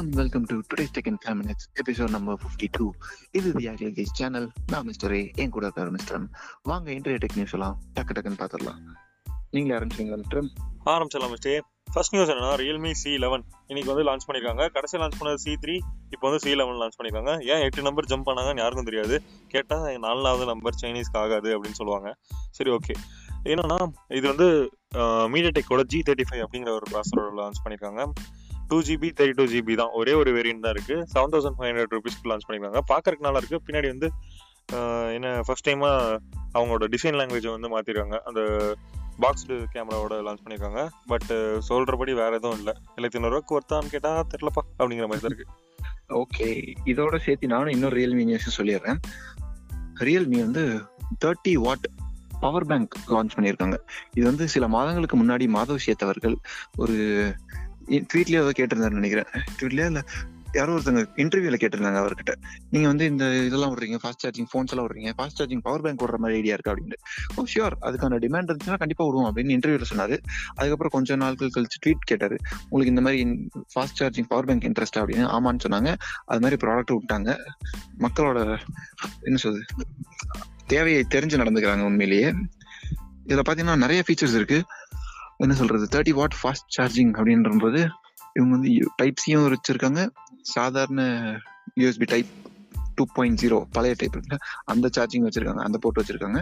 வணக்கம் welcome to today second five minutes episode number fifty two இது the Akhil கேஸ் channel நான் மிஸ்டர் ஏ என் கூட இருக்காரு மிஸ்டர் வாங்க இன்றைய டெக் நியூஸ் எல்லாம் டக்கு டக்குன்னு பார்த்துடலாம். நீங்களே ஆரம்பிச்சிங்களா மிஸ்டர் ஆரம்பிச்சிடலாம் மிஸ்டே ஃபர்ஸ்ட் நியூஸ் என்னன்னா ரியல்மி சி லெவன் இன்னைக்கு வந்து லான்ச் பண்ணிருக்காங்க. கடைசி லான்ச் பண்ணது சி த்ரீ இப்போ வந்து சி லெவன் லான்ச் பண்ணிருக்காங்க. ஏன் எட்டு நம்பர் ஜம்ப் பண்ணாங்கன்னு யாருக்கும் தெரியாது. கேட்டா நாலாவது நம்பர் சைனீஸ்க்கு ஆகாது அப்படின்னு சொல்லுவாங்க. சரி ஓகே என்னன்னா இது வந்து மீடியா டெக்கோட ஜி தேர்ட்டி ஃபைவ் அப்படிங்கிற ஒரு ப்ராசரோட லான்ச் பண்ணிருக்காங்க. Two GB thirty two GB தான். ஒரே ஒரு வேரியன்ட் தான் இருக்குது செவன் தௌசண்ட் ஃபைவ் ஹண்ட்ரட் ருபீஸ்க்கு லான்ச் பண்ணிருக்காங்க பார்க்கறதுக்கு நல்லா இருக்குது பின்னாடி வந்து என்ன ஃபர்ஸ்ட் டைமாக அவங்களோட டிசைன் லாங்குவேஜை வந்து மாற்றிருக்காங்க அந்த பாக்ஸ்டு கேமராவோட லான்ச் பண்ணியிருக்காங்க. பட் சொல்கிறபடி வேறு எதுவும் இல்லை. இல்லை ஐநூறுரூவாக்கு ஒருத்தான்னு கேட்டால் தெரிலப்பா அப்படிங்கிற மாதிரி தான் இருக்குது ஓகே இதோட சேர்த்து நானும் இன்னும் ரியல்மி நியூஸ் சொல்லிடுறேன். ரியல்மி வந்து thirty watt power bank launch பண்ணியிருக்காங்க. இது வந்து சில மாதங்களுக்கு முன்னாடி மாதவ் சேத் அவர்கள் ஒரு ட்வீட்லயே ஏதோ கேட்டிருந்தாருன்னு நினைக்கிறேன். ட்வீட்லயே இல்ல யாரோ ஒருத்தங்க இன்டர்வியூல கேட்டிருந்தாங்க அவர்கிட்ட. நீங்க வந்து இந்த இதெல்லாம் விடுறீங்க ஃபாஸ்ட் சார்ஜிங் ஃபோன்ஸ் எல்லாம் விடுறீங்க ஃபாஸ்ட் சார்ஜிங் பவர் பேங்க் விடுற மாதிரி ஐடியா இருக்கு அப்படின்னு ஓ ஷியோர் அதுக்கான டிமாண்ட் இருந்துச்சுன்னா கண்டிப்பா விடுவோம் அப்படின்னு இன்டர்வியூல சொன்னாரு. அதுக்கப்புறம் கொஞ்ச நாட்கள் கழிச்சு ட்வீட் கேட்டாரு. உங்களுக்கு இந்த மாதிரி fast charging power bank interest அப்படின்னு. ஆமான்னு சொன்னாங்க. அது மாதிரி ப்ராடக்ட் விட்டாங்க. மக்களோட என்ன சொல்றது தேவையை தெரிஞ்சு நடந்துக்கிறாங்க உண்மையிலேயே. இதுல பாத்தீங்கன்னா நிறைய ஃபீச்சர்ஸ் இருக்கு. என்ன சொல்றது? தேர்ட்டி வாட் ஃபாஸ்ட் சார்ஜிங் அப்படின்றது இவங்க வந்து டைப் சியும் வச்சிருக்காங்க. சாதாரண USB type two point zero பழைய டைப் இருக்குல்ல அந்த சார்ஜிங் வச்சிருக்காங்க அந்த போட்டு வச்சிருக்காங்க.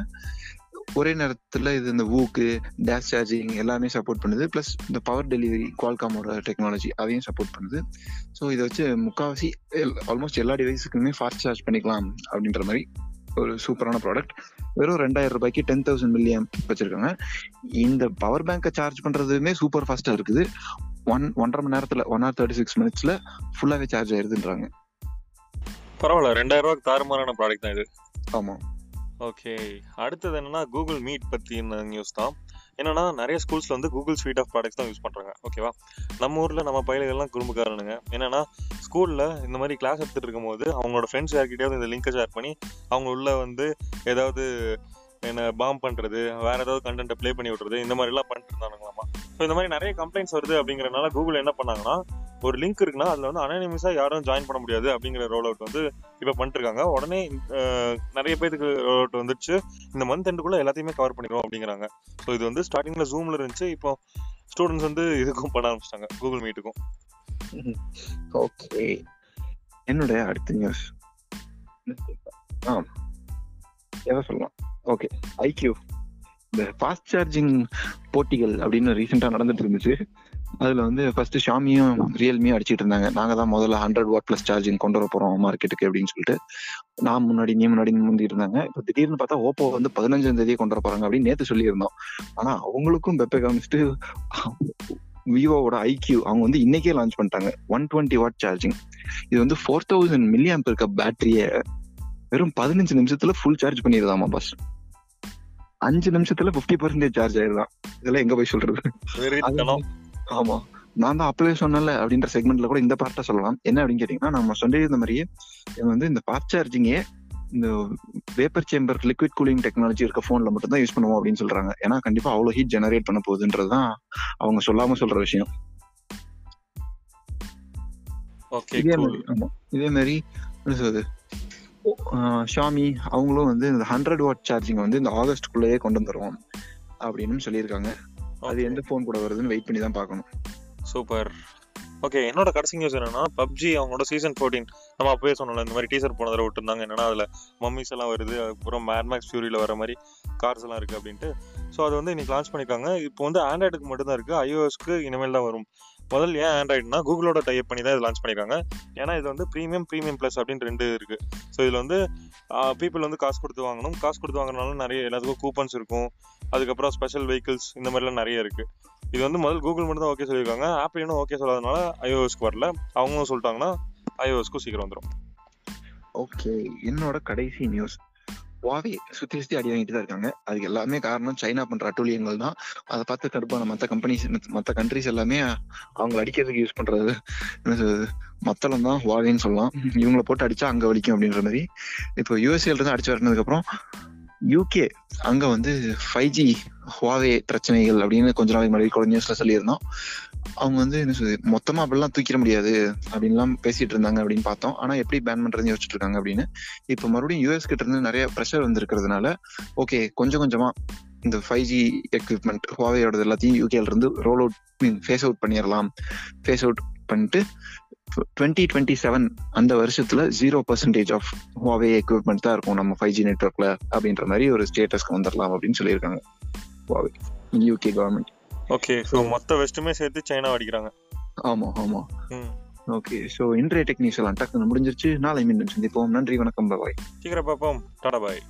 ஒரே நேரத்தில் இது இந்த வூக்கு டேஷ் சார்ஜிங் எல்லாமே சப்போர்ட் பண்ணுது. ப்ளஸ் இந்த பவர் டெலிவரி குவால்காமோட டெக்னாலஜி அதையும் சப்போர்ட் பண்ணுது. ஸோ இதை வச்சு முக்காவாசி ஆல்மோஸ்ட் எல்லா டிவைஸுக்குமே ஃபாஸ்ட் சார்ஜ் பண்ணிக்கலாம் அப்படின்ற மாதிரி ஒரு சூப்பரான ப்ராடக்ட் வெறும் ரெண்டாயிரம் ரூபாய்க்கு டென் தௌசண்ட் மில்லியம் வச்சிருக்காங்க. இந்த பவர் பேங்கை சார்ஜ் பண்றதுமே சூப்பர் ஃபாஸ்டா இருக்குது. ஒன் ஒன்றரை மணி நேரத்துல ஒன் ஆர் தேர்ட்டி சிக்ஸ் மினிட்ஸ்ல ஃபுல்லாவே சார்ஜ் ஆயிருதுன்றாங்க. பரவாயில்ல ரெண்டாயிரம் ரூபாய்க்கு தாறுமாறான ப்ராடக்ட் தான் இது. ஆமா. ஓகே அடுத்தது என்னன்னா கூகுள் மீட் பத்தின நியூஸ் தான். என்னன்னா நிறைய ஸ்கூல்ஸ்ல வந்து கூகுள் ஸ்வீட் ஆஃப் ப்ராடக்ட்ஸ் தான் யூஸ் பண்றாங்க. ஓகேவா நம்ம ஊர்ல நம்ம பயிலுகள்லாம் குறும்புக்காரனுங்க. என்னன்னா ஸ்கூல்ல இந்த மாதிரி கிளாஸ் எடுத்துட்டு இருக்கும்போது அவங்களோட ஃப்ரெண்ட்ஸ் யார்கிட்டயாவது இந்த லிங்கை ஷேர் பண்ணி அவங்க உள்ள வந்து ஏதாவது என்ன பாம் பண்றது வேற ஏதாவது கண்டென்ட்டை ப்ளே பண்ணி விடுறது இந்த மாதிரி எல்லாம் பண்ணிட்டு இருந்தானுங்களாமா? ஸோ இந்த மாதிரி நிறைய கம்ப்ளைண்ட்ஸ் வருது அப்படிங்கறதுனால கூகுள் என்ன பண்ணாங்கன்னா ஒரு லிங்க் இருக்குன்னா அதுல வந்து அனானிமஸா யாரும் ஜாயின் பண்ண முடியாது அப்படிங்கிற ரோல் அவுட் வந்து இப்ப பண்ணிட்டு இருக்காங்க உடனே நிறைய பேருக்கு ரோல் அவுட் வந்துச்சு இந்த மந்த் எண்டுக்குள்ள எல்லாத்தையுமே கவர் பண்ணிடுவோம் அப்படிங்கிறாங்க. ஸோ இது வந்து ஸ்டார்டிங்ல ஜூம்ல இருந்துச்சு. இப்போ ஸ்டூடெண்ட்ஸ் வந்து இதுக்கும் பண்ண ஆரம்பிச்சிட்டாங்க. கூகுள் மீட்டுக்கும் ஓகே என்னுடைய அடுத்த நியூஸ் ஆ எதை சொல்லலாம்? ஓகே ஐக்யூ இந்த ஃபாஸ்ட் சார்ஜிங் போட்டிகள் அப்படின்னு ரீசெண்டாக நடந்துட்டு இருந்துச்சு. அதுல வந்து ஃபர்ஸ்ட் ஷாமியும் ரியல்மியும் அடிச்சிட்டு இருந்தாங்க. நாங்க தான் முதல்ல ஹண்ட்ரட் வாட் ப்ளஸ் சார்ஜிங் கொண்டு வர போறோம் மார்க்கெட்டுக்கு அப்படின்னு சொல்லிட்டு. நான் முன்னாடி நீ முன்னாடி முந்தி இருந்தாங்க. இப்போ திடீர்னு பார்த்தா ஓப்போ வந்து பதினஞ்சாம் தேதியே கொண்டு வர போறாங்க அப்படின்னு நேத்து சொல்லியிருந்தோம். ஆனா அவங்களுக்கும் பெப்பை காமிச்சிட்டு விவோவோட ஐக்யூ அவங்க வந்து இன்னைக்கே லான்ச் பண்ணிட்டாங்க. ஒன் டுவெண்ட்டி வாட் சார்ஜிங் இது வந்து ஃபோர் தௌசண்ட் மில்லியம் இருக்க பேட்டரியை வெறும் பதினஞ்சு நிமிஷத்துல ஃபுல் சார்ஜ் பண்ணிடுதாமா பஸ் அஞ்சு நிமிஷத்துல 50% பர்சன்டேஜ் சார்ஜ் ஆயிருதான் இதெல்லாம் எங்க போய் சொல்றது? ஆமா. நான் தான் அப்பவே சொன்னல அப்படின்ற செக்மெண்ட்ல கூட இந்த பார்ட்டை சொல்லலாம். என்ன அப்படின்னு கேட்டீங்கன்னா நம்ம சொல்லியிருந்த மாதிரியே வந்து இந்த ஃபாஸ்ட் சார்ஜிங்கே இந்த vapour chamber liquid cooling technology இருக்க போன்ல மட்டும் தான் யூஸ் பண்ணுவோம் அப்படின்னு சொல்றாங்க. ஏன்னா கண்டிப்பா அவ்வளவு ஹீட் ஜெனரேட் பண்ண போகுதுன்றதுதான் அவங்க சொல்லாம சொல்ற விஷயம். ஓகே இதே மாதிரி ஆமா. இதே மாதிரி சொல்றது? ஷாமி அவங்களும் வந்து இந்த ஹண்ட்ரட் வாட் சார்ஜிங் வந்து இந்த ஆகஸ்ட்குள்ளேயே கொண்டு வந்துருவோம் அப்படின்னு சொல்லியிருக்காங்க. அது எந்த ஃபோன் கூட வருதுன்னு வெயிட் பண்ணி தான் பார்க்கணும். சூப்பர் ஓகே என்னோட கடைசி நியூஸ் என்னன்னா பப்ஜி அவங்களோட சீசன் 14 நம்ம அப்பவே சொன்னோம்ல இந்த மாதிரி டீசர் போன தடவை விட்டுருந்தாங்க. என்னன்னா அதில் மம்மிஸ் எல்லாம் வருது அதுக்கப்புறம் மேட்மேக்ஸ் ஃபியூரியில் வர மாதிரி கார்ஸ் எல்லாம் இருக்குது அப்படின்ட்டு. ஸோ அது வந்து இன்னைக்கு லான்ச் பண்ணியிருக்காங்க இப்போ வந்து ஆண்ட்ராய்டுக்கு மட்டும்தான் இருக்குது ஐஓஎஸ்க்கு இனிமேல் தான் வரும். முதல் ஏன் ஆண்ட்ராய்டுனா கூகுளோட டைப் பண்ணி தான் இது லான்ச் பண்ணியிருக்காங்க ஏன்னா இது வந்து ப்ரீமியம் ப்ரீமியம் ப்ளஸ் அப்படின்னு ரெண்டு இருக்கு. ஸோ இதில் வந்து பீப்புள் வந்து காசு கொடுத்து வாங்கணும். காசு கொடுத்து வாங்குறதுனால நிறைய எல்லாத்துக்கும் கூப்பன்ஸ் இருக்கும். அதுக்கப்புறம் ஸ்பெஷல் வெஹிக்கிள்ஸ் இந்த மாதிரிலாம் நிறைய இருக்கு. இது வந்து முதல் கூகுள் மட்டும் தான் ஓகே சொல்லியிருக்காங்க. ஆப்பிள் இன்னும் ஓகே சொல்லாதனால ஐஓஎஸ்க்கு வரல. அவங்களும் சொல்லிட்டாங்கன்னா ஐஓஎஸ்க்கும் சீக்கிரம் வந்துடும் ஓகே என்னோட கடைசி நியூஸ் வாவே சுத்தி சுத்தி அடி வாங்கிட்டு தான் இருக்காங்க. அதுக்கு எல்லாமே காரணம் சைனா பண்ற அட்டூழியங்கள் தான். அதை பார்த்து கடுப்பான மற்ற கம்பெனிஸ் மற்ற கண்ட்ரிஸ் எல்லாமே அவங்களை அடிக்கிறதுக்கு யூஸ் பண்றது. என்ன சொல்றது? மத்தளம் தான் வாவேன்னு சொல்லலாம். இவங்கள போட்டு அடிச்சா அங்க வலிக்கும் அப்படின்ற மாதிரி. இப்போ யூஎஸ்ஏல இருந்து அடிச்சு வரனதுக்கு அப்புறம் யூகே அங்க வந்து ஃபைவ் ஜி ஹுவாவே பிரச்சனைகள் அப்படின்னு கொஞ்ச நாளைக்கு முன்னாடி கூட நியூஸ்ல சொல்லியிருந்தோம். அவங்க வந்து என்ன சொல்லுது மொத்தமா அப்படிலாம் தூக்கிட முடியாது அப்படின்லாம் பேசிட்டு இருந்தாங்க அப்படின்னு பார்த்தோம். ஆனா எப்படி பேன் பண்றதுன்னு யோசிச்சுட்டு இருக்காங்க அப்படின்னு. இப்ப மறுபடியும் யூஎஸ் கிட்ட இருந்து நிறைய ப்ரெஷர் வந்திருக்கிறதுனால ஓகே கொஞ்சம் கொஞ்சமா இந்த ஃபைவ் ஜி எக்யூப்மெண்ட் ஹுவாவேயோட எல்லாத்தையும் யூகேல இருந்து roll out mean phase out பண்ணிடலாம் ஃபேஸ் அவுட் பண்ணிட்டு டுவெண்ட்டி டுவெண்ட்டி செவன் அந்த வருஷத்துல zero percentage of Huawei equipment தான் இருக்கும் நம்ம ஃபைவ் ஜி நெட்ஒர்க்ல அப்படின்ற மாதிரி ஒரு ஸ்டேட்டஸ்க்கு வந்துடலாம் அப்படின்னு சொல்லியிருக்காங்க. Huawei UK government okay so மொத்த வெஸ்ட்டுமே சேர்த்து சைனா அடிக்கிறாங்க. ஆமா ஆமா. ஓகே ஸோ இன்றைய எல்லாம் டக்குன்னு முடிஞ்சிருச்சு. நாளை மீண்டும் சந்திப்போம். நன்றி வணக்கம் பாய் சீக்கிரம் பார்ப்போம். டாடா பாய்